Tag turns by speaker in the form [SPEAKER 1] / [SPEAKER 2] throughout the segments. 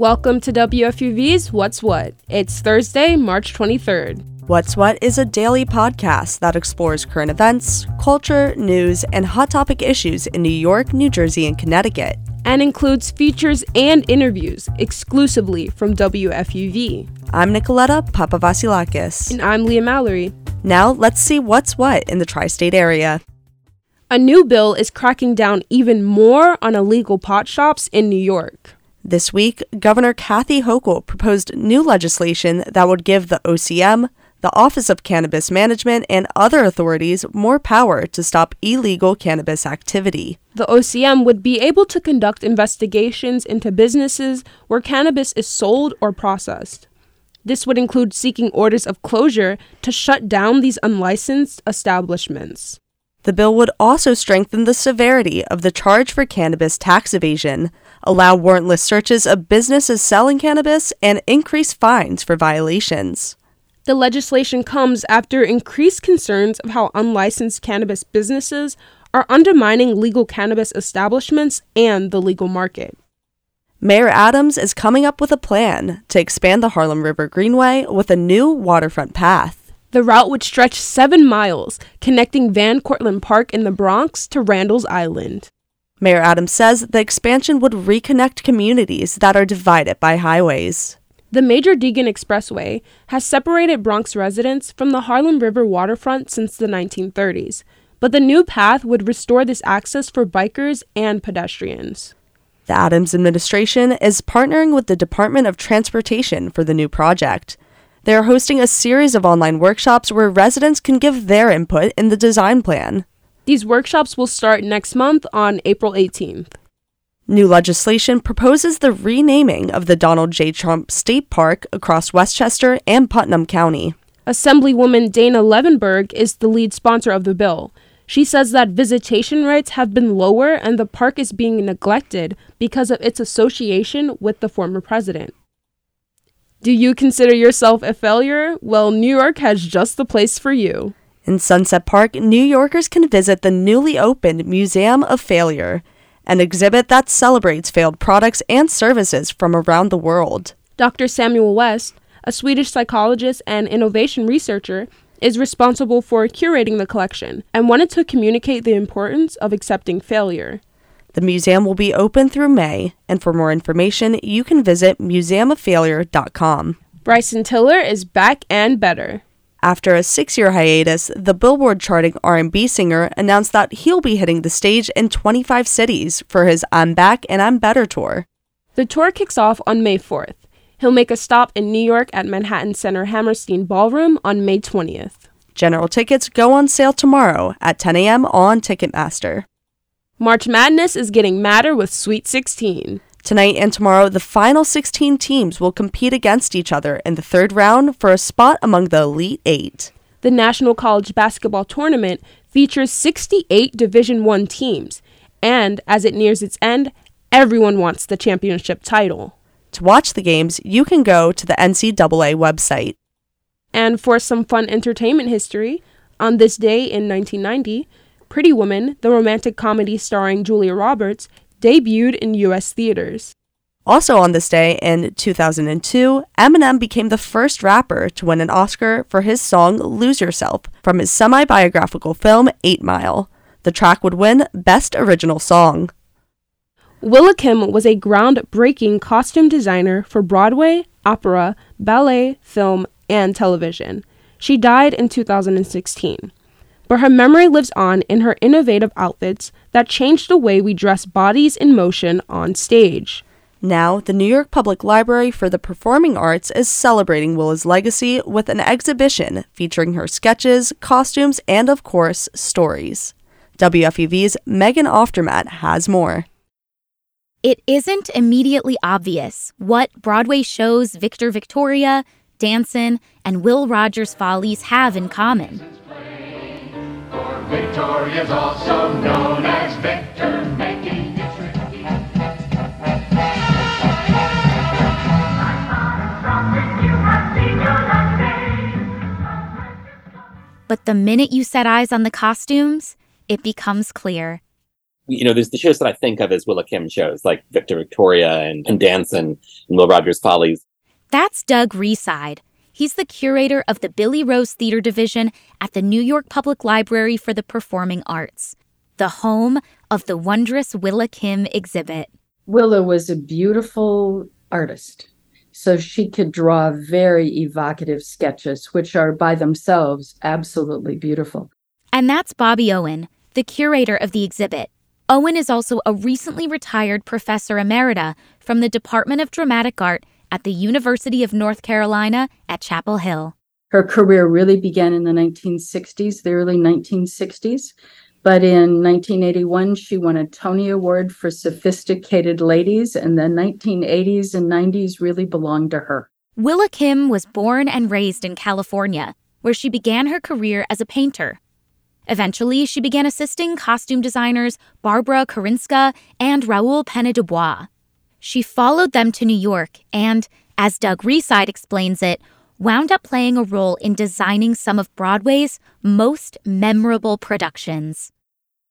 [SPEAKER 1] Welcome to WFUV's What's What. It's Thursday, March 23rd.
[SPEAKER 2] What's What is a daily podcast that explores current events, culture, news, and hot topic issues in New York, New Jersey, and Connecticut.
[SPEAKER 1] And includes features and interviews exclusively from WFUV.
[SPEAKER 2] I'm Nicoletta Papavasilakis.
[SPEAKER 1] And I'm Leah Mallory.
[SPEAKER 2] Now let's see what's what in the tri state area.
[SPEAKER 1] A new bill is cracking down even more on illegal pot shops in New York.
[SPEAKER 2] This week, Governor Kathy Hochul proposed new legislation that would give the OCM, the Office of Cannabis Management, and other authorities more power to stop illegal cannabis activity.
[SPEAKER 1] The OCM would be able to conduct investigations into businesses where cannabis is sold or processed. This would include seeking orders of closure to shut down these unlicensed establishments.
[SPEAKER 2] The bill would also strengthen the severity of the charge for cannabis tax evasion, allow warrantless searches of businesses selling cannabis, and increase fines for violations.
[SPEAKER 1] The legislation comes after increased concerns of how unlicensed cannabis businesses are undermining legal cannabis establishments and the legal market.
[SPEAKER 2] Mayor Adams is coming up with a plan to expand the Harlem River Greenway with a new waterfront path.
[SPEAKER 1] The route would stretch seven miles, connecting Van Cortlandt Park in the Bronx to Randall's Island.
[SPEAKER 2] Mayor Adams says the expansion would reconnect communities that are divided by highways.
[SPEAKER 1] The Major Deegan Expressway has separated Bronx residents from the Harlem River waterfront since the 1930s, but the new path would restore this access for bikers and pedestrians.
[SPEAKER 2] The Adams administration is partnering with the Department of Transportation for the new project. They are hosting a series of online workshops where residents can give their input in the design plan.
[SPEAKER 1] These workshops will start next month on April 18th.
[SPEAKER 2] New legislation proposes the renaming of the Donald J. Trump State Park across Westchester and Putnam County.
[SPEAKER 1] Assemblywoman Dana Levenberg is the lead sponsor of the bill. She says that visitation rates have been lower and the park is being neglected because of its association with the former president. Do you consider yourself a failure? Well, New York has just the place for you.
[SPEAKER 2] In Sunset Park, New Yorkers can visit the newly opened Museum of Failure, an exhibit that celebrates failed products and services from around the world.
[SPEAKER 1] Dr. Samuel West, a Swedish psychologist and innovation researcher, is responsible for curating the collection and wanted to communicate the importance of accepting failure.
[SPEAKER 2] The museum will be open through May, and for more information, you can visit museumoffailure.com.
[SPEAKER 1] Bryson Tiller is back and better.
[SPEAKER 2] After a six-year hiatus, the Billboard charting R&B singer announced that he'll be hitting the stage in 25 cities for his I'm Back and I'm Better tour.
[SPEAKER 1] The tour kicks off on May 4th. He'll make a stop in New York at Manhattan Center Hammerstein Ballroom on May 20th.
[SPEAKER 2] General tickets go on sale tomorrow at 10 a.m. on Ticketmaster.
[SPEAKER 1] March Madness is getting madder with Sweet 16.
[SPEAKER 2] Tonight and tomorrow, the final 16 teams will compete against each other in the third round for a spot among the Elite Eight.
[SPEAKER 1] The National College Basketball Tournament features 68 Division I teams, and as it nears its end, everyone wants the championship title.
[SPEAKER 2] To watch the games, you can go to the NCAA website.
[SPEAKER 1] And for some fun entertainment history, on this day in 1990, Pretty Woman, the romantic comedy starring Julia Roberts, debuted in U.S. theaters.
[SPEAKER 2] Also on this day in 2002, Eminem became the first rapper to win an Oscar for his song Lose Yourself from his semi biographical film 8 Mile. The track would win Best Original Song.
[SPEAKER 1] Willa Kim was a groundbreaking costume designer for Broadway, opera, ballet, film, and television. She died in 2016 but her memory lives on in her innovative outfits that changed the way we dress bodies in motion on stage.
[SPEAKER 2] Now, the New York Public Library for the Performing Arts is celebrating Willa's legacy with an exhibition featuring her sketches, costumes, and, of course, stories. WFUV's Megan Oftermatt has more.
[SPEAKER 3] It isn't immediately obvious what Broadway shows Victor Victoria, Dancin', and Will Rogers Follies have in common. Victoria's also known as Victor making But the minute you set eyes on the costumes, it becomes clear.
[SPEAKER 4] you know, there's the shows that I think of as Willa Kim shows, like Victor Victoria and, and Dancin' and Will Rogers Follies.
[SPEAKER 3] That's Doug Reside. He's the curator of the Billy Rose Theater Division at the New York Public Library for the Performing Arts, the home of the wondrous Willa Kim exhibit.
[SPEAKER 5] Willa was a beautiful artist. So she could draw very evocative sketches, which are by themselves absolutely beautiful.
[SPEAKER 3] And that's Bobbi Owen, the curator of the exhibit. Owen is also a recently retired professor emerita from the Department of Dramatic Art at the University of North Carolina at Chapel Hill.
[SPEAKER 5] Her career really began in the 1960s, the early 1960s. But in 1981, she won a Tony Award for Sophisticated Ladies, and the 1980s and 90s really belonged to her.
[SPEAKER 3] Willa Kim was born and raised in California, where she began her career as a painter. Eventually, she began assisting costume designers Barbara Karinska and Raoul Pène Du Bois. She followed them to New York and, as Doug Reside explains it, wound up playing a role in designing some of Broadway's most memorable productions.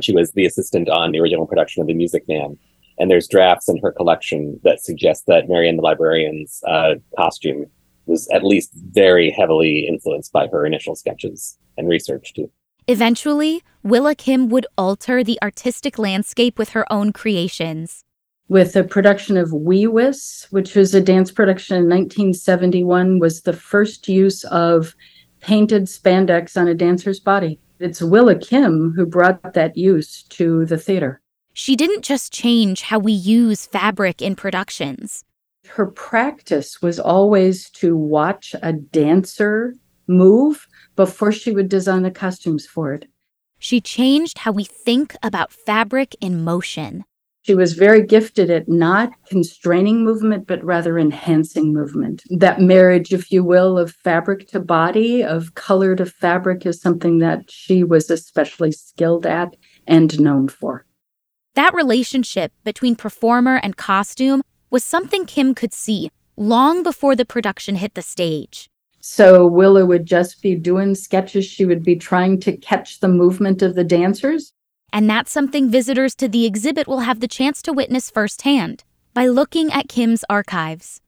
[SPEAKER 4] She was the assistant on the original production of The Music Man. And there's drafts in her collection that suggest that Marian the Librarian's uh, costume was at least very heavily influenced by her initial sketches and research, too.
[SPEAKER 3] Eventually, Willa Kim would alter the artistic landscape with her own creations
[SPEAKER 5] with a production of Wee Wis, which was a dance production in 1971, was the first use of painted spandex on a dancer's body. It's Willa Kim who brought that use to the theater.
[SPEAKER 3] She didn't just change how we use fabric in productions.
[SPEAKER 5] Her practice was always to watch a dancer move before she would design the costumes for it.
[SPEAKER 3] She changed how we think about fabric in motion.
[SPEAKER 5] She was very gifted at not constraining movement, but rather enhancing movement. That marriage, if you will, of fabric to body, of color to fabric, is something that she was especially skilled at and known for.
[SPEAKER 3] That relationship between performer and costume was something Kim could see long before the production hit the stage.
[SPEAKER 5] So Willa would just be doing sketches. She would be trying to catch the movement of the dancers
[SPEAKER 3] and that's something visitors to the exhibit will have the chance to witness firsthand by looking at Kim's archives.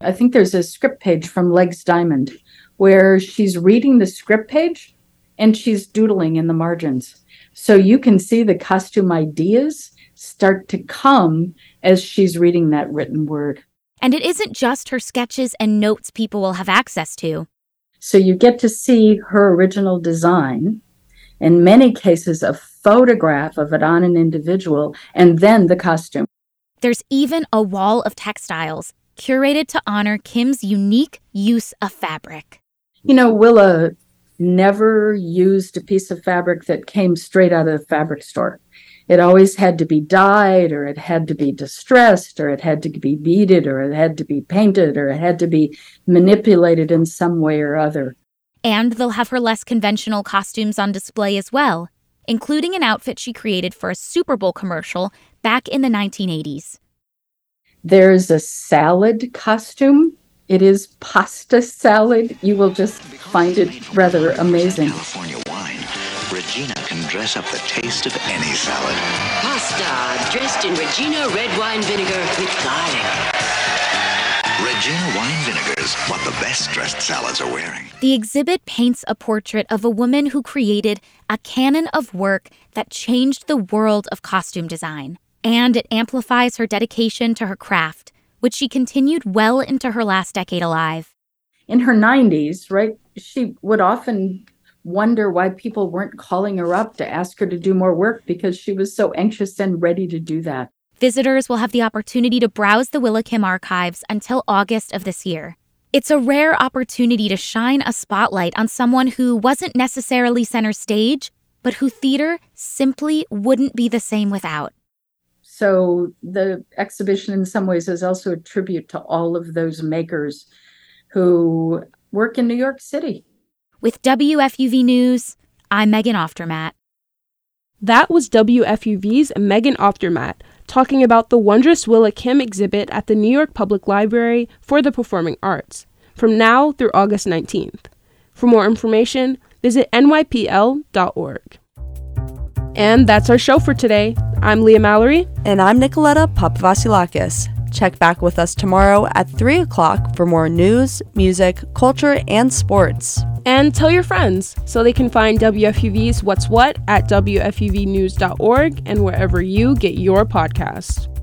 [SPEAKER 5] I think there's a script page from Legs Diamond where she's reading the script page and she's doodling in the margins. So you can see the costume ideas start to come as she's reading that written word.
[SPEAKER 3] And it isn't just her sketches and notes people will have access to.
[SPEAKER 5] So you get to see her original design, in many cases, a photograph of it on an individual, and then the costume.
[SPEAKER 3] There's even a wall of textiles curated to honor Kim's unique use of fabric.
[SPEAKER 5] You know, Willa never used a piece of fabric that came straight out of the fabric store. It always had to be dyed, or it had to be distressed, or it had to be beaded, or it had to be painted, or it had to be manipulated in some way or other.
[SPEAKER 3] And they'll have her less conventional costumes on display as well, including an outfit she created for a Super Bowl commercial back in the 1980s.
[SPEAKER 5] There's a salad costume. It is pasta salad. You will just find it rather amazing.
[SPEAKER 6] California wine. Regina can dress up the taste of any salad.
[SPEAKER 7] Pasta dressed in Regina red wine vinegar with garlic.
[SPEAKER 6] Regina wine vinegars, what the best dressed salads are wearing.
[SPEAKER 3] The exhibit paints a portrait of a woman who created a canon of work that changed the world of costume design. And it amplifies her dedication to her craft, which she continued well into her last decade alive.
[SPEAKER 5] In her 90s, right, she would often wonder why people weren't calling her up to ask her to do more work because she was so anxious and ready to do that.
[SPEAKER 3] Visitors will have the opportunity to browse the Willa Kim archives until August of this year. It's a rare opportunity to shine a spotlight on someone who wasn't necessarily center stage, but who theater simply wouldn't be the same without.
[SPEAKER 5] So the exhibition, in some ways, is also a tribute to all of those makers who work in New York City.
[SPEAKER 3] With WFUV News, I'm Megan Oftermatt.
[SPEAKER 1] That was WFUV's Megan Oftermatt talking about the wondrous Willa Kim exhibit at the New York Public Library for the Performing Arts from now through August 19th. For more information, visit nypl.org. And that's our show for today. I'm Leah Mallory.
[SPEAKER 2] And I'm Nicoletta Papavasilakis. Check back with us tomorrow at 3 o'clock for more news, music, culture, and sports.
[SPEAKER 1] And tell your friends so they can find WFUV's What's What at WFUVnews.org and wherever you get your podcast.